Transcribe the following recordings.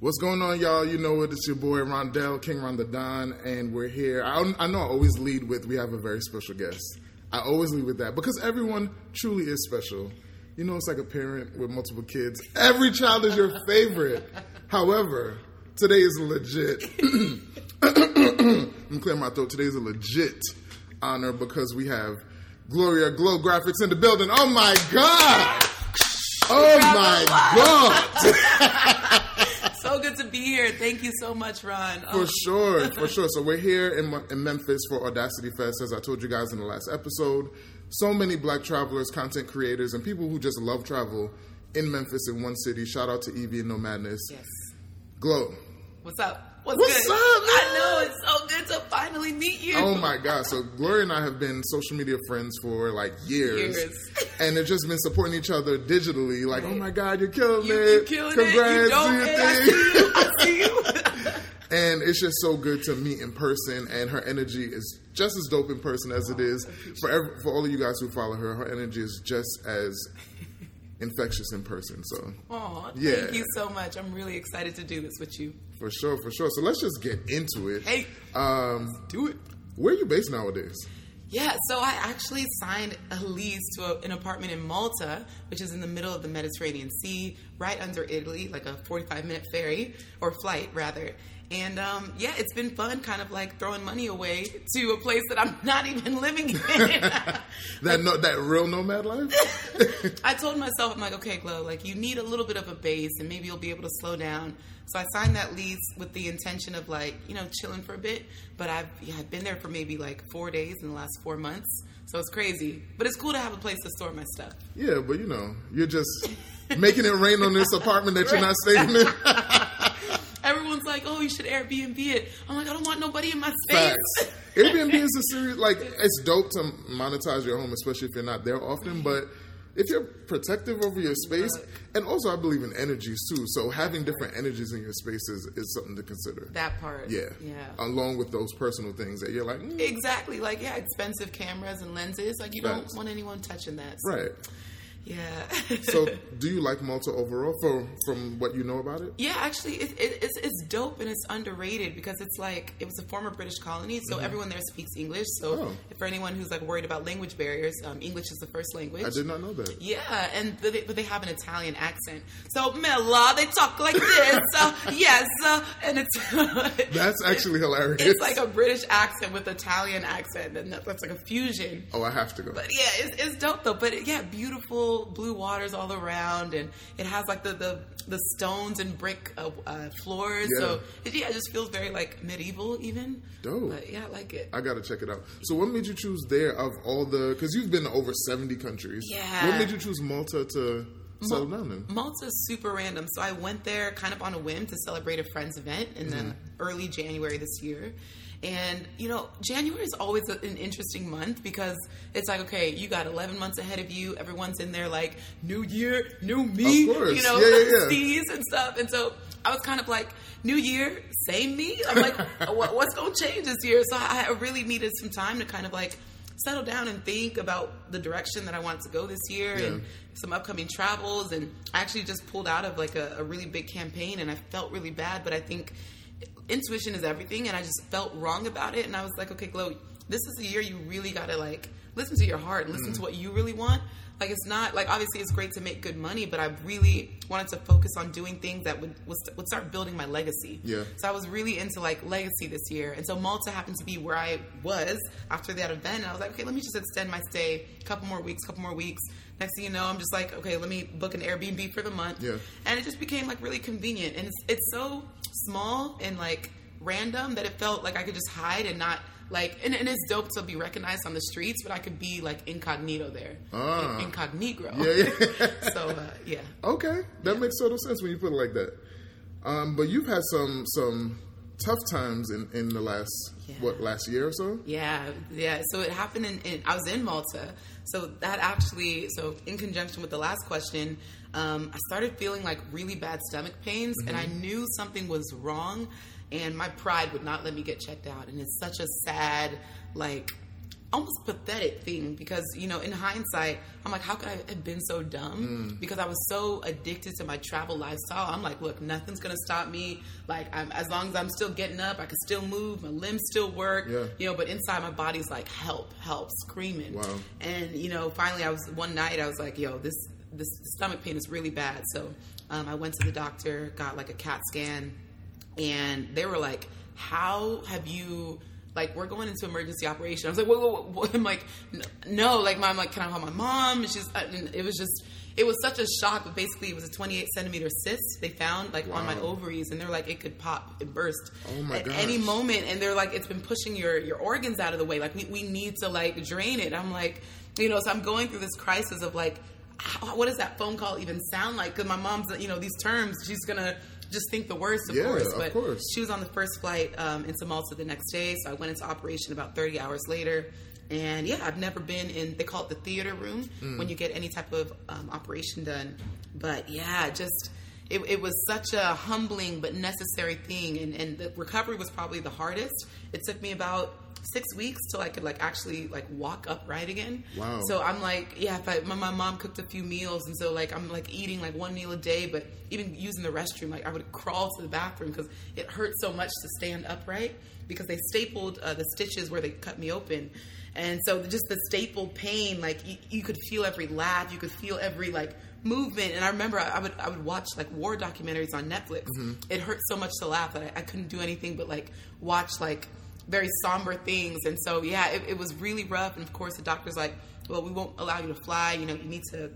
What's going on, y'all? You know it. It's your boy Rondell King Rondadon, and we're here. I, I know I always lead with we have a very special guest. I always lead with that because everyone truly is special. You know, it's like a parent with multiple kids. Every child is your favorite. However, today is legit. I'm clearing my throat. Today is a legit honor because we have Gloria Glow Graphics in the building. Oh my God! Oh my God! good to be here. Thank you so much, Ron. For um, sure, for sure. So we're here in, in Memphis for Audacity Fest, as I told you guys in the last episode. So many black travelers, content creators, and people who just love travel in Memphis in one city. Shout out to Evie and Nomadness. Yes. Glow. What's up? What's, What's good? up, I know it's so good to finally meet you. Oh my God. So Gloria and I have been social media friends for like years. Years. And they've just been supporting each other digitally. Like, oh my God, you're killing You, it. you killing Congrats, it. You don't. do your thing. see you. I see you. And it's just so good to meet in person, and her energy is just as dope in person as it is for every, for all of you guys who follow her. Her energy is just as infectious in person. So Aw, Yeah. thank you so much. I'm really excited to do this with you. for sure, for sure. So let's just get into it. Hey, Um, do it. where are you based nowadays? Yeah, so I actually signed a lease to a, an apartment in Malta, which is in the middle of the Mediterranean Sea, right under Italy, like a 45 minute ferry, or flight rather. And um, yeah, it's been fun kind of like throwing money away to a place that I'm not even living in. That no, that real nomad life. I told myself, I'm like, okay, Glow, like you need a little bit of a base and maybe you'll be able to slow down. So I signed that lease with the intention of like, you know, chilling for a bit. But I've, yeah, I've been there for maybe like four days in the last four months. So it's crazy. But it's cool to have a place to store my stuff. yeah, but you know, you're just making it rain on this apartment that you're not staying in. Oh, you should Airbnb it. I'm like, I don't want nobody in my space. Facts. Airbnb is a serious like it's dope to monetize your home, especially if you're not there often. But if you're protective over your space, and also I believe in energies too. So having different energies in your space is, is something to consider. that part. yeah, Yeah. Along with those personal things that you're like, mm, Exactly. Like, yeah, expensive cameras and lenses. Like, you Facts. don't want anyone touching that. So, right. Yeah. So do you like Malta overall? For from what you know about it? Yeah, actually, it, it, it's it's dope and it's underrated because it's like it was a former British colony, so everyone there speaks English. So Mm-hmm. Oh. for anyone who's like worried about language barriers, um, English is the first language. I did not know that. Yeah, and they, but they have an Italian accent. So Mela, they talk like this. uh, yes, uh, and it's That's actually hilarious. it's like a British accent with Italian accent, and that- that's like a fusion. oh, I have to go. But yeah, it's, it's dope though. But yeah, beautiful blue waters all around, and it has like the the, the stones and brick uh, uh, floors. So it, yeah, it just feels very like medieval even. Dope. But yeah, I like it. I gotta check it out. So, what made you choose there of all the? Because you've been to over seventy countries. Yeah. What made you choose Malta to settle down in? Malta's super random. So I went there kind of on a whim to celebrate a friend's event in Mm-hmm. the early January this year. And, you know, January is always a- an interesting month because it's like, okay, you got 11 months ahead of you. Everyone's in there like, new year, new me, Of course. you know, Yeah, yeah, yeah. and stuff. And so I was kind of like, new year, same me. I'm like, what, what's going to change this year? So I really needed some time to kind of like settle down and think about the direction that I wanted to go this year Yeah. and some upcoming travels and I actually just pulled out of like a, a really big campaign and I felt really bad but I think intuition is everything and I just felt wrong about it and I was like okay Glow this is the year you really gotta like listen to your heart and listen mm. to what you really want like it's not like obviously it's great to make good money but I really wanted to focus on doing things that would would, would start building my legacy Yeah. so I was really into like legacy this year. And so Malta happened to be where I was after that event. And I was like, okay, let me just extend my stay a couple more weeks, couple more weeks. Next thing you know, I'm just like, okay, let me book an Airbnb for the month. Yeah. And it just became like really convenient. And it's, it's so small and like random that it felt like I could just hide and not like, and, and it's dope to be recognized on the streets, but I could be like incognito there. Ah. In- incognito. Yeah, yeah. so, uh, yeah. Okay, that makes total sense when you put it like that. Um, but you've had some some tough times in, in the last Yeah. what last year or so. Yeah, yeah. So it happened in, in I was in Malta. So that actually, so in conjunction with the last question, um, I started feeling like really bad stomach pains, and I knew something was wrong, and my pride would not let me get checked out. And it's such a sad, like, almost pathetic thing because you know in hindsight i'm like how could i have been so dumb Mm. because i was so addicted to my travel lifestyle i'm like look nothing's gonna stop me like I'm, as long as i'm still getting up i can still move my limbs still work Yeah. you know but inside my body's like help help screaming Wow. and you know finally i was one night i was like yo this this stomach pain is really bad so um, i went to the doctor got like a cat scan and they were like, "How have you?" Like we're going into emergency operation. I was like, "Whoa, whoa, whoa. I'm like, "No!" Like, mom, like, can I call my mom? And she's, uh, and it was just, it was such a shock. But basically, it was a 28 centimeter cyst they found like on my ovaries, and they're like, it could pop and burst Oh, my at gosh. any moment. And they're like, it's been pushing your your organs out of the way. Like, we, we need to like drain it. I'm like, you know, so I'm going through this crisis of like, how, what does that phone call even sound like? Because my mom's, you know, these terms, she's gonna just think the worst, of Yeah, course. of But course. she was on the first flight um, into Malta the next day, so I went into operation about 30 hours later. And yeah, I've never been in, they call it the theater room Mm. when you get any type of um, operation done. But yeah, just, it, it was such a humbling but necessary thing. And, and the recovery was probably the hardest. It took me about six weeks till I could like actually like walk upright again. Wow. So I'm like, yeah, if I, my, my mom cooked a few meals, and so like I'm like eating like one meal a day, but even using the restroom, like I would crawl to the bathroom because it hurt so much to stand upright because they stapled uh, the stitches where they cut me open, and so just the staple pain, like you, you could feel every laugh, you could feel every like movement, and I remember I, I would I would watch like war documentaries on Netflix. It hurt so much to laugh that I, I couldn't do anything but like watch like very somber things. And so, yeah, it, it was really rough. And of course, the doctor's like, well, we won't allow you to fly. You know, you need to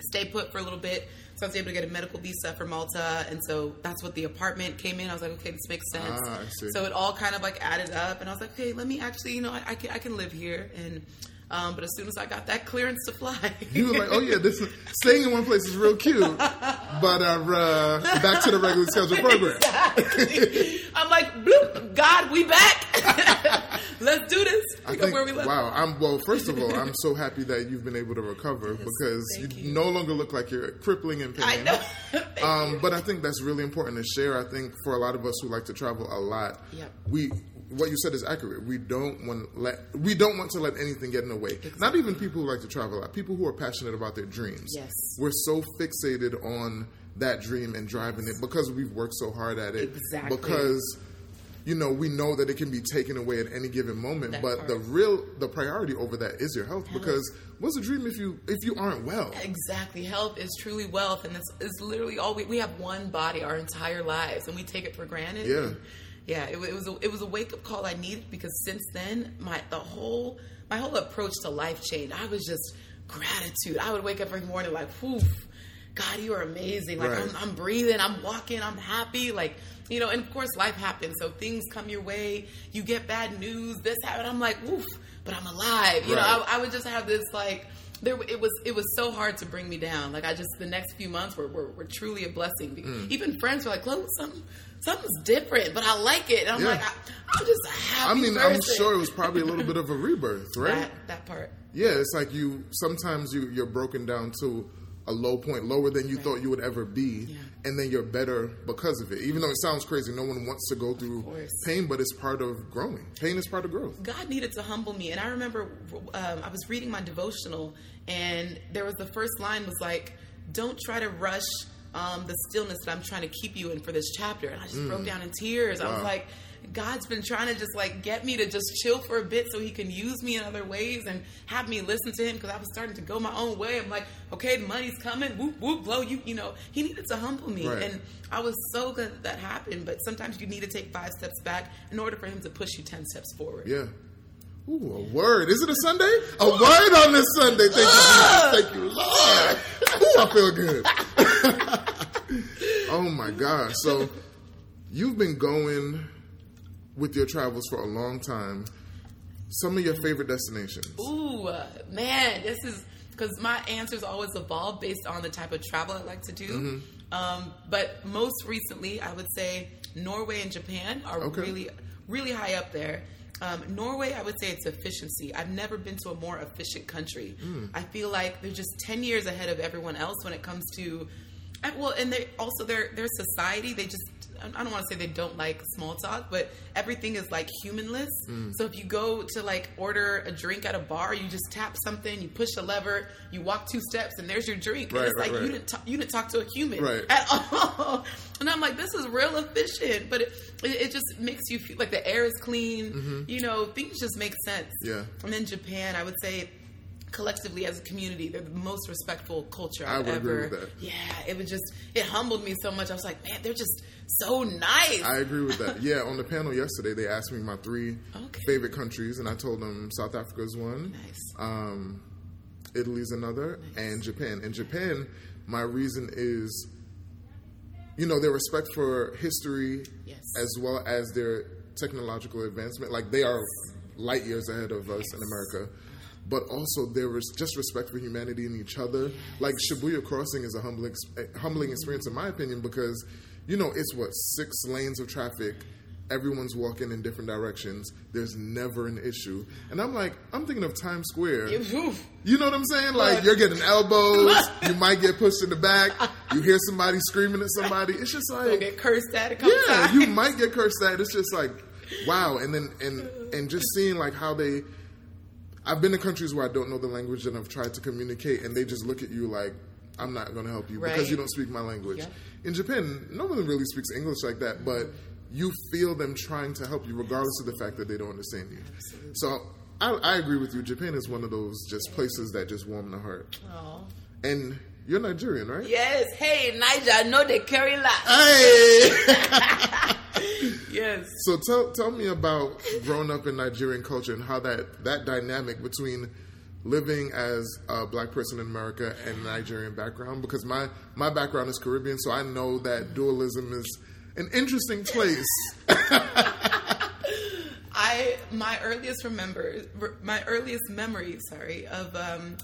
stay put for a little bit. So I was able to get a medical visa for Malta. And so that's what the apartment came in. I was like, okay, this makes sense. Ah, So it all kind of like added up. And I was like, okay, let me actually, you know, I, I, can, I can live here. And, um, but as soon as I got that clearance to fly, You were like, oh yeah, this staying in one place is real cute, but uh, uh, back to the regular scheduled program. I'm like, bloop, God, we back. Let's do this. I think, where we left. wow, I'm well. First of all, I'm so happy that you've been able to recover because you, you. no longer look like you're crippling in pain. I know. Um, but I think that's really important to share. I think for a lot of us who like to travel a lot, Yep. we what you said is accurate. We don't want to let we don't want to let anything get in the way. Not even people who like to travel a lot. People who are passionate about their dreams. Yes. we're so fixated on that dream and driving it because we've worked so hard at it. Exactly. Because you know we know that it can be taken away at any given moment. That but part. the real the priority over that is your health. Because what's a dream if you if you aren't well? Exactly. Health is truly wealth, and it's, it's literally all we, we have one body our entire lives, and we take it for granted. Yeah. And yeah. It, it was a, it was a wake up call I needed because since then, my the whole my whole approach to life changed. I was just gratitude. I would wake up every morning like, whew, God, you are amazing. Like Right. I'm, I'm breathing, I'm walking, I'm happy. Like you know, and of course, life happens. So things come your way. You get bad news. This happened. I'm like, woof, but I'm alive. You know, I, I would just have this like there it was it was so hard to bring me down like i just the next few months were, were, were truly a blessing Mm. even friends were like Chloe, something something's different but i like it and i'm Yeah. like I, i'm just happy I mean, I'm sure it was probably a little bit of a rebirth, right? that, that part Yeah, it's like you sometimes you you're broken down to a low point, lower than you Right. thought you would ever be, Yeah. and then you're better because of it. Even though it sounds crazy, no one wants to go through pain, but it's part of growing. Pain is part of growth. God needed to humble me. And I remember um, I was reading my devotional, and there was the first line was like, "Don't try to rush um, the stillness that I'm trying to keep you in for this chapter." And I just broke down in tears. I was like. God's been trying to just like get me to just chill for a bit so he can use me in other ways and have me listen to him because I was starting to go my own way. I'm like, okay, the money's coming, whoop whoop, blow you. You know, he needed to humble me, Right. and I was so glad that, that happened. But sometimes you need to take five steps back in order for him to push you ten steps forward. Yeah. Ooh, a word. Is it a Sunday? A word on this Sunday. Thank you, Jesus. Ah! Thank you, Lord. Ooh, I feel good. oh my gosh. So you've been going with your travels for a long time. Some of your favorite destinations. Ooh, man, this is because my answers always evolve based on the type of travel I like to do. Mm-hmm. Um, but most recently, I would say Norway and Japan are Okay. really, really high up there. Um, Norway, I would say it's efficiency. I've never been to a more efficient country. Hmm. I feel like they're just ten years ahead of everyone else when it comes to, well, and they also their their society. They just I don't want to say they don't like small talk, but everything is like humanless. Mm. So if you go to like order a drink at a bar, you just tap something, you push a lever, you walk two steps, and there's your drink. Right, and it's right, like you didn't talk, you didn't talk to a human Right. at all. And I'm like, this is real efficient, but it, it, just makes you feel like the air is clean. You know, things just make sense. Mm-hmm. Yeah. And then Japan, I would say. Collectively, as a community, they're the most respectful culture I I've would agree ever. with that. Yeah, it was just it humbled me so much. I was like, man, they're just so nice. I agree with that. Yeah, on the panel yesterday, they asked me my three Okay. favorite countries, and I told them South Africa is one, Nice. um, Italy's another, and Japan. In Japan, my reason is, you know, their respect for history Yes. as well as their technological advancement. Like they are light years ahead of us in America. But also there was just respect for humanity and each other. Like Shibuya Crossing is a humbling, humbling experience in my opinion because, you know, it's what six lanes of traffic. Everyone's walking in different directions. There's never an issue, and I'm like, I'm thinking of Times Square. You know what I'm saying? Like you're getting elbows. you might get pushed in the back. You hear somebody screaming at somebody. It's just like get cursed at a couple yeah, times. you might get cursed at. It's just like wow, and then and and just seeing like how they. I've been to countries where I don't know the language and I've tried to communicate, and they just look at you like I'm not going to help you because you don't speak my language. In Japan, no one really speaks English like that, but you feel them trying to help you regardless of the fact that they don't understand you. So I, I agree with you. Japan is one of those just places that just warm the heart. Aw. And you're Nigerian, right? Yes. Hey, Naija, I know they carry last. Hey. Yes. so tell tell me about growing up in Nigerian culture and how that that dynamic between living as a black person in America and Nigerian background because my my background is Caribbean, so I know that dualism is an interesting place. I my earliest remember my earliest memory, sorry, of um,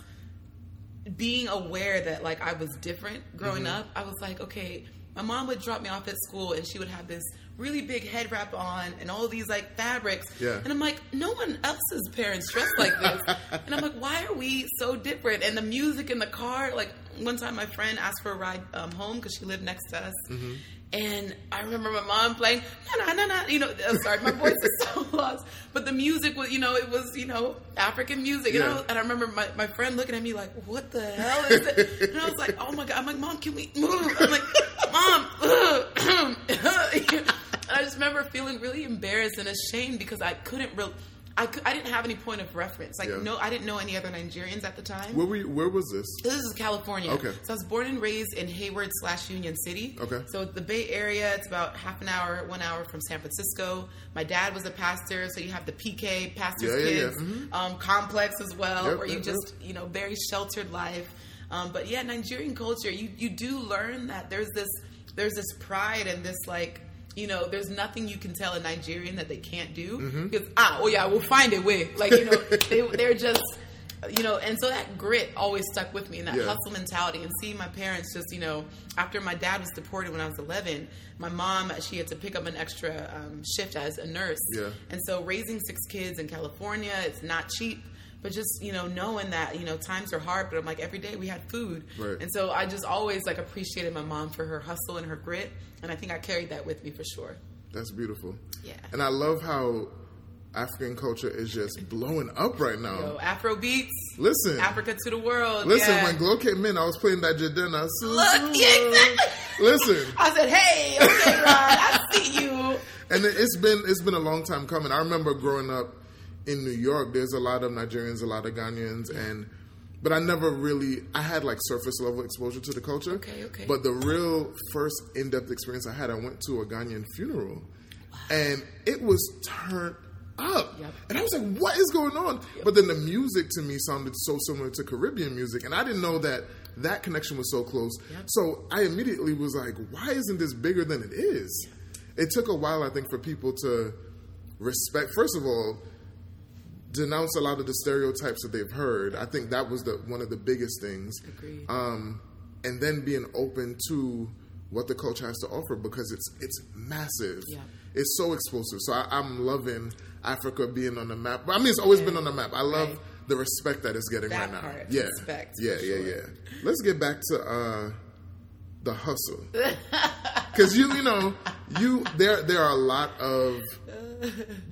being aware that like I was different growing Mm-hmm. up. I was like, okay, my mom would drop me off at school and she would have this really big head wrap on and all these like fabrics. Yeah. And I'm like, no one else's parents dress like this. and I'm like, why are we so different? And the music in the car, like one time my friend asked for a ride um, home because she lived next to us. Mm-hmm. And I remember my mom playing, na na na na. You know, I'm sorry, my voice is so lost. But the music was, you know, it was, you know, African music. And, I, was- and I remember my, my friend looking at me like, what the hell is it? And I was like, oh my God. I'm like, mom, can we move? I'm like, mom. ugh." and I just remember feeling really embarrassed and ashamed because I couldn't real. I, cou- I didn't have any point of reference. Like, Yeah. no, I didn't know any other Nigerians at the time. Where were you, where was this? This is California. Okay. So I was born and raised in Hayward slash Union City. Okay. So the Bay Area, it's about half an hour, one hour from San Francisco. My dad was a pastor, so you have the PK pastor's Yeah, yeah, kids Mhm. um, complex as well, Yep, where you yep, just you know very sheltered life. Um, but yeah, Nigerian culture, you you do learn that there's this there's this pride and this like. You know, there's nothing you can tell a Nigerian that they can't do Mm-hmm. because ah, oh yeah, we'll find a way. Like you know, they, they're just you know, and so that grit always stuck with me and that Yeah. hustle mentality and seeing my parents just, you know, after my dad was deported when I was 11, my mom, she had to pick up an extra um, shift as a nurse. Yeah. And so raising six kids in California, it's not cheap. But just, you know, knowing that, you know, times are hard, but I'm like, every day we had food. Right. And so I just always like appreciated my mom for her hustle and her grit. And I think I carried that with me for sure. That's beautiful. Yeah. And I love how African culture is just blowing up right now. So Afro beats, Listen. Africa to the world. Listen, yeah. when Glow came in, I was playing that Jadena. Look, yeah, exactly. Listen, I said, "Hey, okay, Ron, I see you." and it's been it's been a long time coming. I remember growing up in New York. There's a lot of Nigerians, a lot of Ghanaians, and but I never really I had like surface level exposure to the culture. Okay, okay. But the real first in depth experience I had, I went to a Ghanaian funeral, and it was turned up, Yep. and I was like, "What is going on?" But then the music to me sounded so similar to Caribbean music, and I didn't know that that connection was so close. Yep. So I immediately was like, "Why isn't this bigger than it is?" It took a while, I think, for people to respect. First of all, denounce a lot of the stereotypes that they've heard. I think that was the one of the biggest things. Agreed. Um, and then being open to what the culture has to offer because it's it's massive. Yeah. It's so explosive. So I, I'm loving Africa being on the map. I mean, it's always been on the map. I love Right. the respect that it's getting That right now. part, yeah, respect, yeah, yeah, sure. yeah. Let's get back to uh, the hustle. because you you know you there there are a lot of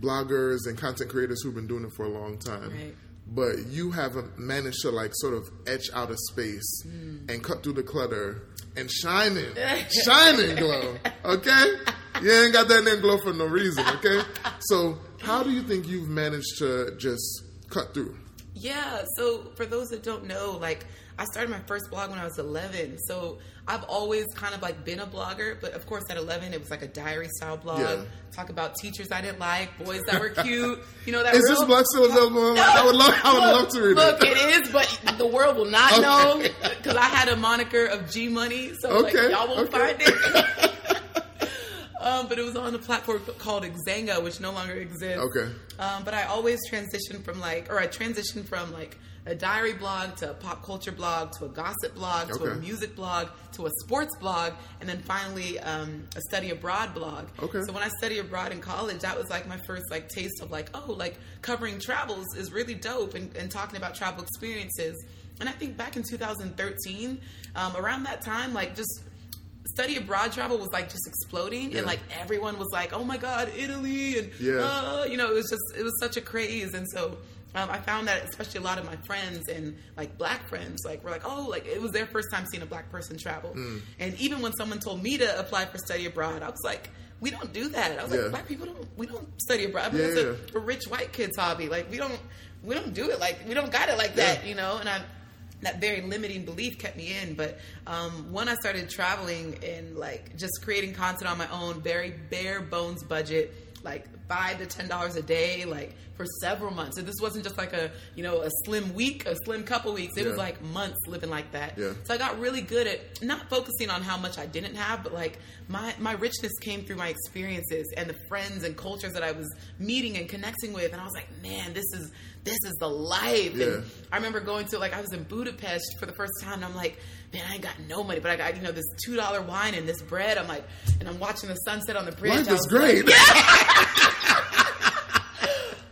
bloggers and content creators who've been doing it for a long time. Right. But you haven't managed to like sort of etch out a space Hmm. and cut through the clutter and shine it glow. Okay, you ain't got that name glow for no reason. Okay, so how do you think you've managed to just cut through? Yeah, so for those that don't know, like I started my first blog when I was 11. So I've always kind of like been a blogger, but of course at 11 it was like a diary style blog. Yeah. Talk about teachers I didn't like, boys that were cute. You know that. Is real- this blog still available? online? I would love, I would look, love to read look, it. it is, but the world will not Okay. know because I had a moniker of G Money, so like y'all won't okay. find it. um, but it was on a platform called Xanga, which no longer exists. Okay. Um, but I always transitioned from like, or I transitioned from like a diary blog to a pop culture blog to a gossip blog to a music blog to a sports blog, and then finally um, a study abroad blog. Okay. So when I studied abroad in college, that was like my first like taste of like, oh, like covering travels is really dope and, and talking about travel experiences. And I think back in 2013, um, around that time, like just study abroad travel was like just exploding Yeah. and like everyone was like oh my god italy and Yeah. uh, you know it was just it was such a craze and so um, i found that especially a lot of my friends and like black friends like were like oh like it was their first time seeing a black person travel Mm. and even when someone told me to apply for study abroad i was like we don't do that i was Yeah. like black people don't we don't study abroad Yeah, it's a, yeah. a rich white kid's hobby like we don't we don't do it like we don't got it like that you know and i that very limiting belief kept me in. But um, when I started traveling and like just creating content on my own, very bare bones budget, like five to ten dollars a day, like for several months. So this wasn't just like a you know a slim week, a slim couple weeks. It was like months living like that. Yeah. So I got really good at not focusing on how much I didn't have, but like my my richness came through my experiences and the friends and cultures that I was meeting and connecting with. And I was like, man, this is this is the life. Yeah. And I remember going to like I was in Budapest for the first time, and I'm like, man, I ain't got no money, but I got you know this two dollar wine and this bread. I'm like, and I'm watching the sunset on the bridge. Life is great. Like,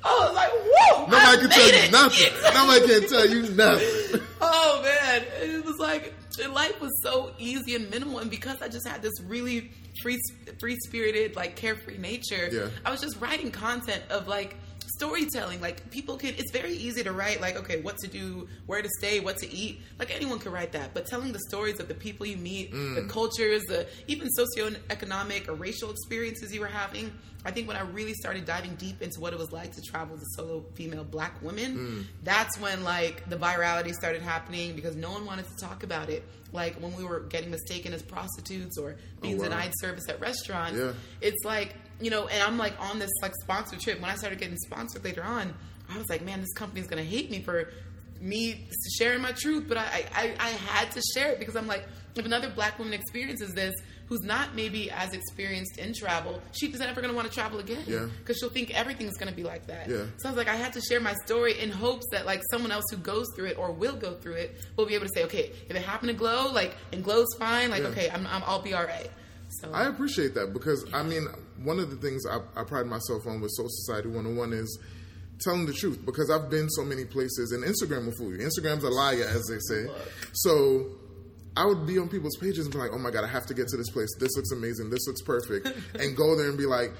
I was like, whoa! Nobody I can tell made you it. nothing. Nobody can tell you nothing. Oh man, it was like life was so easy and minimal, and because I just had this really free, free spirited, like carefree nature, Yeah. I was just writing content of like storytelling. Like people can, it's very easy to write like, okay, what to do, where to stay, what to eat. Like anyone could write that, but telling the stories of the people you meet, the mm. cultures, the even socioeconomic or racial experiences you were having. I think when I really started diving deep into what it was like to travel as a solo female black woman, mm. that's when like the virality started happening because no one wanted to talk about it. Like when we were getting mistaken as prostitutes or oh, being wow. denied service at restaurants. Yeah. It's like, you know, and I'm like on this like sponsored trip. When I started getting sponsored later on, I was like, man, this company's gonna hate me for me sharing my truth, but I, I, I had to share it because I'm like, if another black woman experiences this, who's not maybe as experienced in travel, she's never going to want to travel again. Yeah. Because she'll think everything's going to be like that. Yeah. So I was like, I had to share my story in hopes that like someone else who goes through it or will go through it will be able to say, okay, if it happened to Glow, like, and Glow's fine, like, Yeah. okay, I'm, I'm, I'll be all right. So I appreciate that because I mean, one of the things I, I pride myself on with Soul Society 101 is telling the truth because I've been so many places and Instagram will fool you. Instagram's a liar, as they say. So I would be on people's pages and be like, oh my God, I have to get to this place. This looks amazing. This looks perfect. and go there and be like,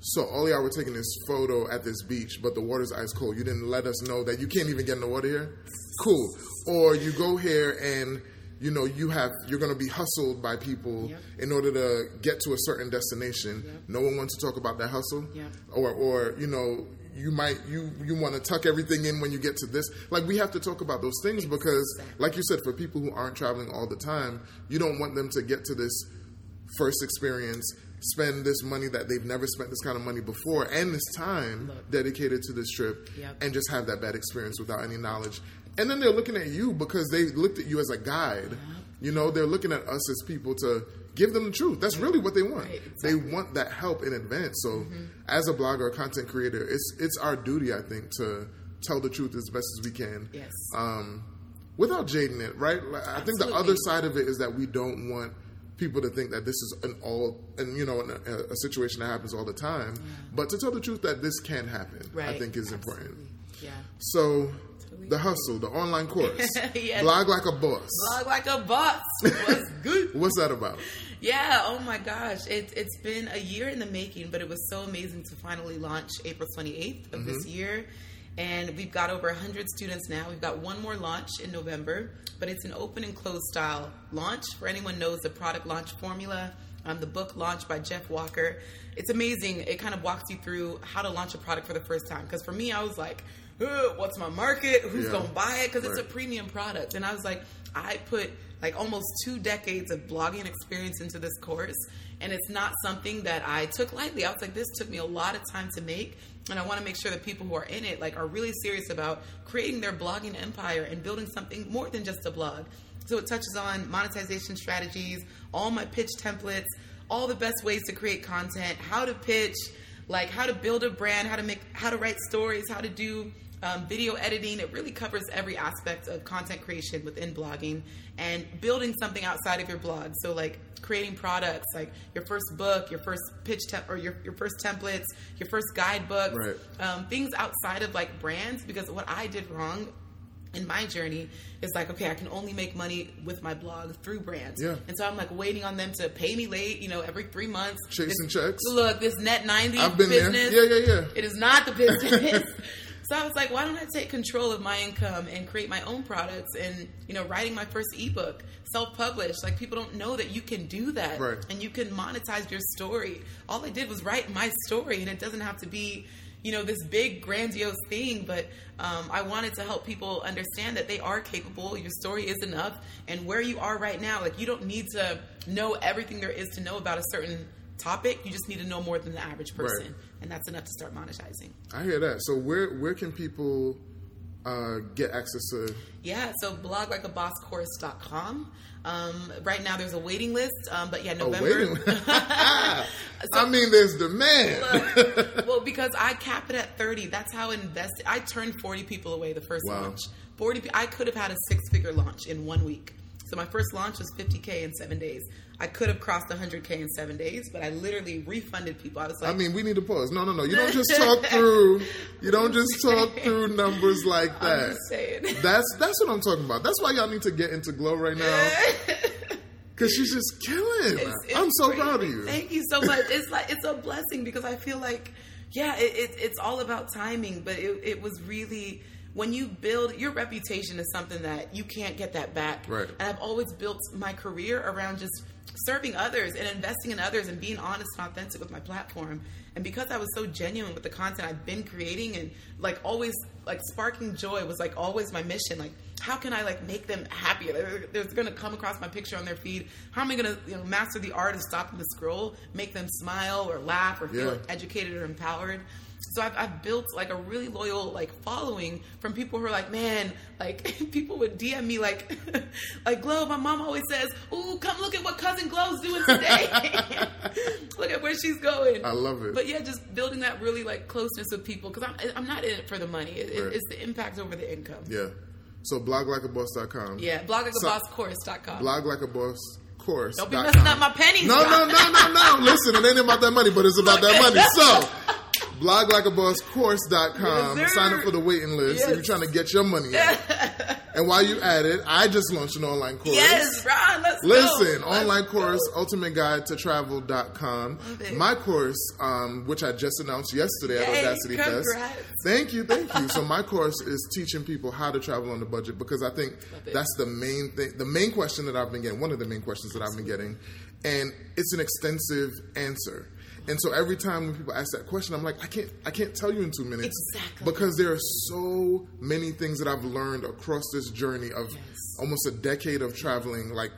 so all y'all were taking this photo at this beach, but the water's ice cold. You didn't let us know that you can't even get in the water here. Cool. Or you go here and you know you have you're going to be hustled by people Yep. in order to get to a certain destination. Yep. No one wants to talk about that hustle. Yep. Or or you know you might you you want to tuck everything in when you get to this. Like we have to talk about those things because like you said for people who aren't traveling all the time, you don't want them to get to this first experience, spend this money that they've never spent this kind of money before, and this time dedicated to this trip, Yep. and just have that bad experience without any knowledge. And then they're looking at you because they looked at you as a guide. You know, they're looking at us as people to give them the truth. That's really what they want. Right, They want that help in advance. So, as a blogger or content creator, it's it's our duty, I think, to tell the truth as best as we can. Yes. Um, without jading it, right? Like, I think the other side of it is that we don't want people to think that this is an all and you know an, a, a situation that happens all the time. But to tell the truth that this can happen, I think is Absolutely. important. Yeah. So, The hustle, the online course. Yes. Blog like a boss. Blog like a boss. What's good? What's that about? Yeah, oh my gosh. It, it's been a year in the making, but it was so amazing to finally launch April 28th of this year. And we've got over 100 students now. We've got one more launch in November, but it's an open and closed style launch. For anyone knows the product launch formula, um, the book launched by Jeff Walker. It's amazing. It kind of walks you through how to launch a product for the first time. Because for me, I was like, "Uh, what's my market? Who's Yeah. going to buy it? Because it's a premium product. And I was like, I put like almost two decades of blogging experience into this course, and it's not something that I took lightly. I was like, this took me a lot of time to make, and I want to make sure that people who are in it like are really serious about creating their blogging empire and building something more than just a blog. So it touches on monetization strategies, all my pitch templates, all the best ways to create content, how to pitch, like how to build a brand, how to make, how to write stories, how to do um, video editing. It really covers every aspect of content creation within blogging and building something outside of your blog. So, like creating products, like your first book, your first pitch temp, or your, your first templates, your first guidebooks, Right. um, things outside of like brands. Because what I did wrong in my journey is like, okay, I can only make money with my blog through brands. Yeah. And so I'm like waiting on them to pay me late, you know, every three months. Chasing This- checks. Look, this net 90 I've been there. business. Yeah, yeah, yeah. It is not the business. so I was like, why don't I take control of my income and create my own products and, you know, writing my first ebook, self-published. Like people don't know that you can do that Right. and you can monetize your story. All I did was write my story and it doesn't have to be, you know, this big grandiose thing, but um, I wanted to help people understand that they are capable. Your story is enough, and where you are right now, like you don't need to know everything there is to know about a certain topic. You just need to know more than the average person, Right. and that's enough to start monetizing. I hear that. So where where can people uh, get access to? Yeah, so bloglikeabosscourse.com. Um, right now, there's a waiting list, um, but yeah, November. waiting. I mean, there's demand. well, because I cap it at 30. That's how invested. I turned 40 people away the first Wow. launch. 40. I could have had a six-figure launch in one week. So my first launch was 50k in seven days. I could have crossed 100k in seven days, but I literally refunded people. I was like, I mean, we need to pause. No, no, no. You don't just talk through. You don't just talk through numbers like that. That's that's what I'm talking about. That's why y'all need to get into Glow right now. Cause she's just killing. It's- it's I'm so crazy. proud of you. Thank you so much. It's like it's a blessing because I feel like, yeah, it, it, it's all about timing. But it, it was really when you build your reputation is something that you can't get that back. Right. And I've always built my career around just serving others and investing in others and being honest and authentic with my platform. And because I was so genuine with the content I've been creating and like always like sparking joy was like always my mission. Like how can I like make them happier? They're, they're going to come across my picture on their feed. How am I going to you know master the art of stopping the scroll, make them smile or laugh or feel Yeah. educated or empowered? So I've, I've built like a really loyal like following from people who are like, man, like people would DM me like, like Glow. My mom always says, "Ooh, come look at what cousin Glow's doing today. look at where she's going." I love it. But yeah, just building that really like closeness with people because I'm I'm not in it for the money. It, Right. It's the impact over the income. Yeah. So bloglikeaboss.com. Yeah, bloglikeabosscourse.com. Blog like a boss course. Don't be messing com. up my pennies. No, no, no, no, no. Listen, it ain't about that money, but it's about that money. So, bloglikeabosscourse.com. Yes. Sign up for the waiting list if you're trying to get your money in. and while you at it, I just launched an online course. Yes, Ron, let's Listen, go. online Let's course, go. ultimate guide to travel.com. My course, um, which I just announced yesterday at Yay, Audacity Fest. Thank you, thank you. So my course is teaching people how to travel on the budget because I think that's the main thing, the main question that I've been getting, one of the main questions that I've been getting, and it's an extensive answer. And so every time when people ask that question, I'm like, I can't, I can't tell you in two minutes Exactly. because there are so many things that I've learned across this journey of Yes. almost a decade of traveling, like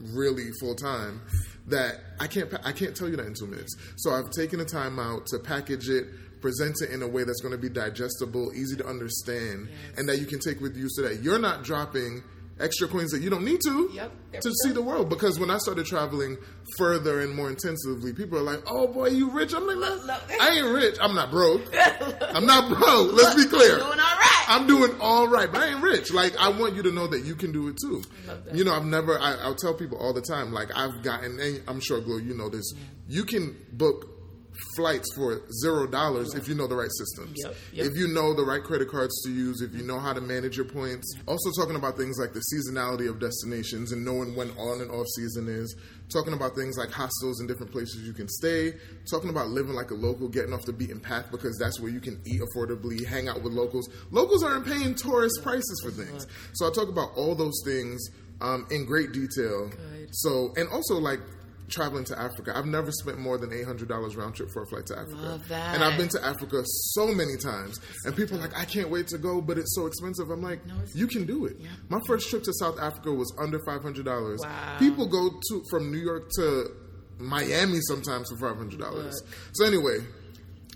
really full time, that I can't, I can't tell you that in two minutes. So I've taken the time out to package it, present it in a way that's going to be digestible, easy to understand, and that you can take with you, so that you're not dropping extra coins that you don't need to Yep. To see the world. Because when I started traveling further and more intensively, people are like, "Oh boy, you rich?" I'm like, look. "I ain't rich. I'm not broke. I'm not broke. Let's be clear. I'm doing all right. I'm doing all right, but I ain't rich. Like I want you to know that you can do it too. You know, I've never. I, I'll tell people all the time. Like I've gotten, and I'm sure, Glow, you know this. You can book flights for zero dollars if you know the right systems. Yep, yep. If you know the right credit cards to use, if you know how to manage your points. Also talking about things like the seasonality of destinations and knowing when on and off season is. Talking about things like hostels and different places you can stay. Talking about living like a local, getting off the beaten path because that's where you can eat affordably, hang out with locals. Locals aren't paying tourist prices for things. So I talk about all those things um, in great detail. Good. So and also like traveling to Africa. I've never spent more than eight hundred dollars round trip for a flight to Africa. Love that. And I've been to Africa so many times, and people are like, I can't wait to go, but it's so expensive. I'm like, No, you can do it. Yeah. My first trip to South Africa was under five hundred dollars. Wow. People go to from New York to Miami sometimes for five hundred dollars. So anyway.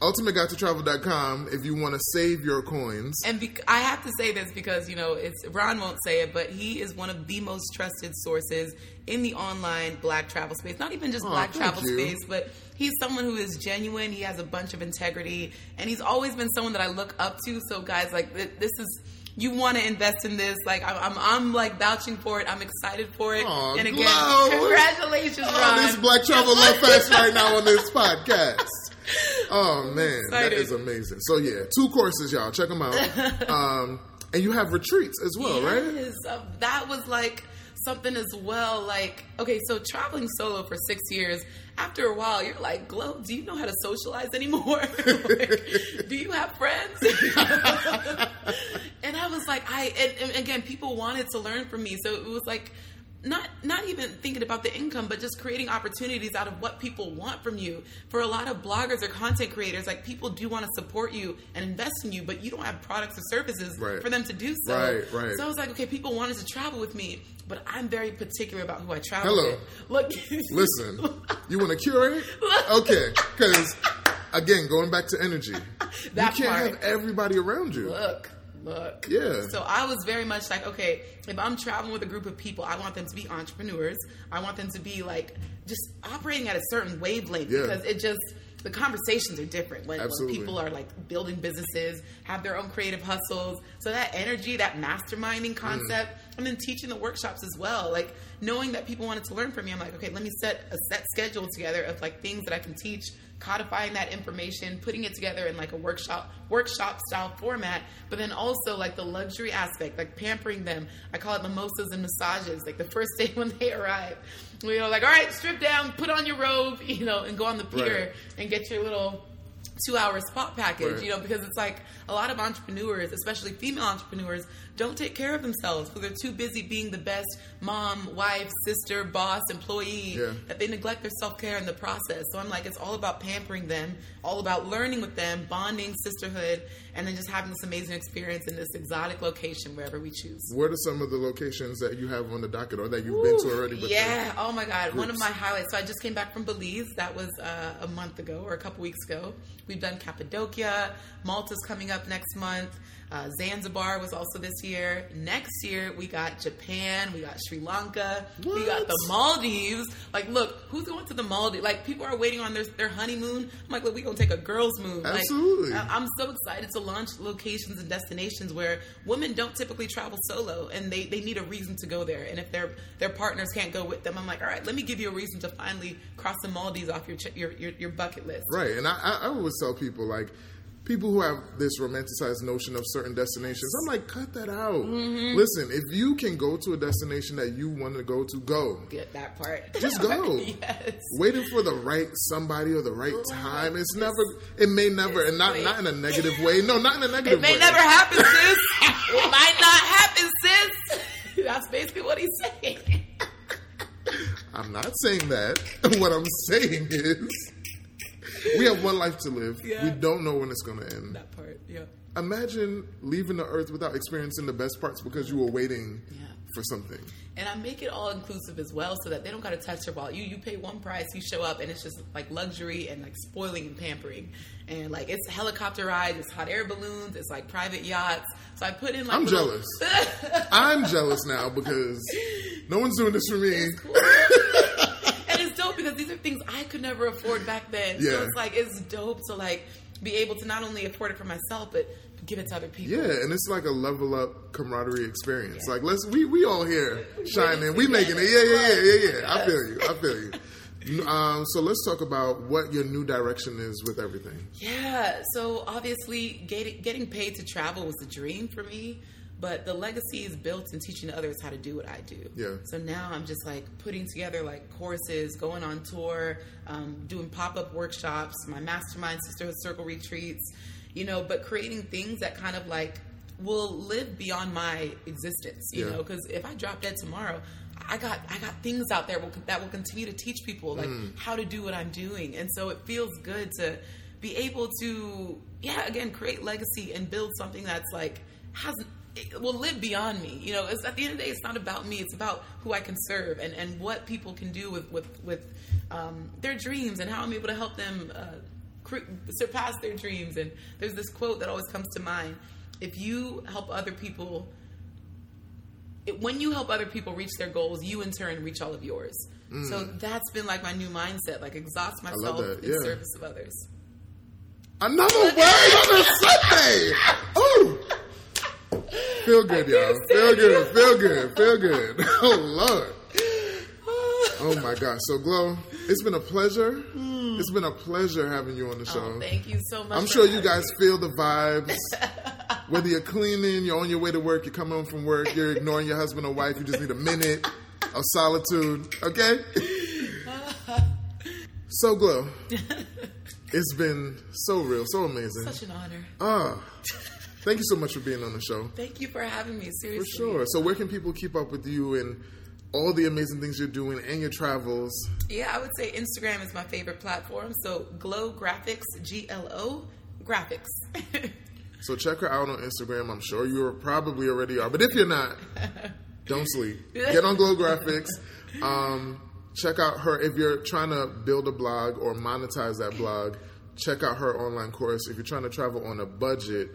UltimateGuideToTravel.com if you want to save your coins. And bec I have to say this because you know it's Ron won't say it, but he is one of the most trusted sources in the online Black travel space. Not even just Aw, Black travel you. space, but he's someone who is genuine. He has a bunch of integrity, and he's always been someone that I look up to. So guys, like th- this is. You want to invest in this? Like I'm, I'm, I'm like vouching for it. I'm excited for it. Aw, and again, Glow. congratulations, Oh, Ron. this Black Travel Love Fest right now on this podcast. Oh man, that is amazing. So yeah, two courses, y'all. Check them out. Um, and you have retreats as well, right? Yes, uh, that was like something as well. Like, okay, so traveling solo for six years, after a while, you're like, Glow, do you know how to socialize anymore? Like, do you have friends? and I was like, I, and, and again, people wanted to learn from me. So it was like, not not even thinking about the income, but just creating opportunities out of what people want from you. For a lot of bloggers or content creators, like people do want to support you and invest in you, but you don't have products or services Right. for them to do so. Right, right. So I was like, okay, people wanted to travel with me, but I'm very particular about who I travel Hello. with. Look, Listen, you want to curate? Okay, because again, going back to energy, That you can't part. have everybody around you. look, look. Yeah. So I was very much like, okay, if I'm traveling with a group of people, I want them to be entrepreneurs. I want them to be like just operating at a certain wavelength Yeah. because it just the conversations are different when, when people are like building businesses, have their own creative hustles. So that energy, that masterminding concept, mm. And then teaching the workshops as well. Like knowing that people wanted to learn from me, I'm like, okay, let me set a set schedule together of like things that I can teach, codifying that information, putting it together in like a workshop workshop style format. But then also like the luxury aspect, like pampering them. I call it mimosas and massages. Like the first day when they arrive, you know, like all right, strip down, put on your robe, you know, and go on the pier Right. and get your little two hour spot package, Right. you know, because it's like a lot of entrepreneurs, especially female entrepreneurs, don't take care of themselves because they're too busy being the best mom, wife, sister, boss, employee Yeah. that they neglect their self care in the process. So I'm like, it's all about pampering them, all about learning with them, bonding, sisterhood, and then just having this amazing experience in this exotic location wherever we choose. What are some of the locations that you have on the docket or that you've been to already? but Yeah. Oh my God. One of my highlights. So I just came back from Belize. That was uh, a month ago or a couple weeks ago. We've done Cappadocia. Malta's coming up next month. Uh, Zanzibar was also this year. Next year we got Japan. We got Sri Lanka. We got the Maldives. Like, look, who's going to the Maldives? Like, people are waiting on their their honeymoon. I'm like, look, we gonna take a girls' moon. Like, Absolutely. I- I'm so excited to launch locations and destinations where women don't typically travel solo and they, they need a reason to go there. And if their their partners can't go with them, I'm like, all right, let me give you a reason to finally cross the Maldives off your ch- your, your, your bucket list. Right, and I, I always tell people like people who have this romanticized notion of certain destinations. I'm like, cut that out. Mm-hmm. Listen, if you can go to a destination that you want to go to, go. Get that part. Just go. yes. Waiting for the right somebody or the right time. It's never. It may never, and not not in a negative way. No, not in a negative way. It may way. never happen, sis. it might not happen, sis. That's basically what he's saying. I'm not saying that. what I'm saying is, we have one life to live. Yeah. We don't know when it's going to end. That part, yeah. Imagine leaving the earth without experiencing the best parts because you were waiting Yeah. for something. And I make it all inclusive as well, so that they don't got to touch their wallet. You you pay one price, you show up, and it's just like luxury and like spoiling and pampering, and like it's helicopter rides, it's hot air balloons, it's like private yachts. So I put in like I'm little- jealous. I'm jealous now because no one's doing this for me. and it's dope because these are things I could never afford back then. So Yeah. it's like it's dope to like be able to not only afford it for myself, but give it to other people. Yeah, and it's like a level up camaraderie experience. Like let's we we all here shining, we making it. Yeah, yeah, yeah, yeah, yeah. I feel you. I feel you. Um, so let's talk about what your new direction is with everything. Yeah, so obviously getting, getting paid to travel was a dream for me, but the legacy is built in teaching others how to do what I do. Yeah. So now I'm just like putting together like courses, going on tour, um, doing pop up workshops, my mastermind sisterhood circle retreats, you know, but creating things that kind of like will live beyond my existence, you Yeah. know, because if I drop dead tomorrow, I got I got things out there will, that will continue to teach people like how to do what I'm doing, and so it feels good to be able to yeah again create legacy and build something that's like has it will live beyond me. You know, it's at the end of the day, it's not about me. It's about who I can serve and and what people can do with with with um, their dreams and how I'm able to help them. Uh, cre- surpass their dreams and there's this quote that always comes to mind if you help other people it, when you help other people reach their goals, you in turn reach all of yours. So that's been like my new mindset, like exhaust myself in yeah. service of others. Another word on a Sunday. Ooh. Feel good, y'all. Feel good. Feel good. Feel good. Oh Lord. Oh my gosh. So Glo, it's been a pleasure. It's been a pleasure having you on the show. Oh, thank you so much. I'm sure you guys me. feel the vibes. Whether you're cleaning, you're on your way to work, you're coming home from work, you're ignoring your husband or wife, you just need a minute of solitude. Okay? So Glo. It's been so real, so amazing. Such an honor. Ah, thank you so much for being on the show. Thank you for having me. Seriously. For sure. So, where can people keep up with you and all the amazing things you're doing and your travels? Yeah, I would say Instagram is my favorite platform. So Glo Graphics, G L O Graphics. So, check her out on Instagram. I'm sure you're probably already are, but if you're not, don't sleep. Get on Glo Graphics. Um, check out her if you're trying to build a blog or monetize that blog. Check out her online course. If you're trying to travel on a budget,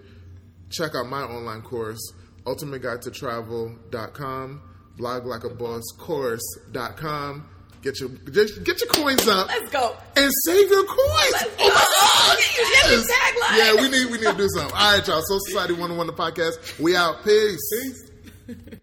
check out my online course, ultimateguidetotravel.com, bloglikeabosscourse.com. Get your get, get your coins up Let's go. and save your coins. Let's oh my. God! Get your tagline. Yeah, we need we need to do something. All right, y'all. Soul Society One oh One the podcast. We out. Peace. Peace.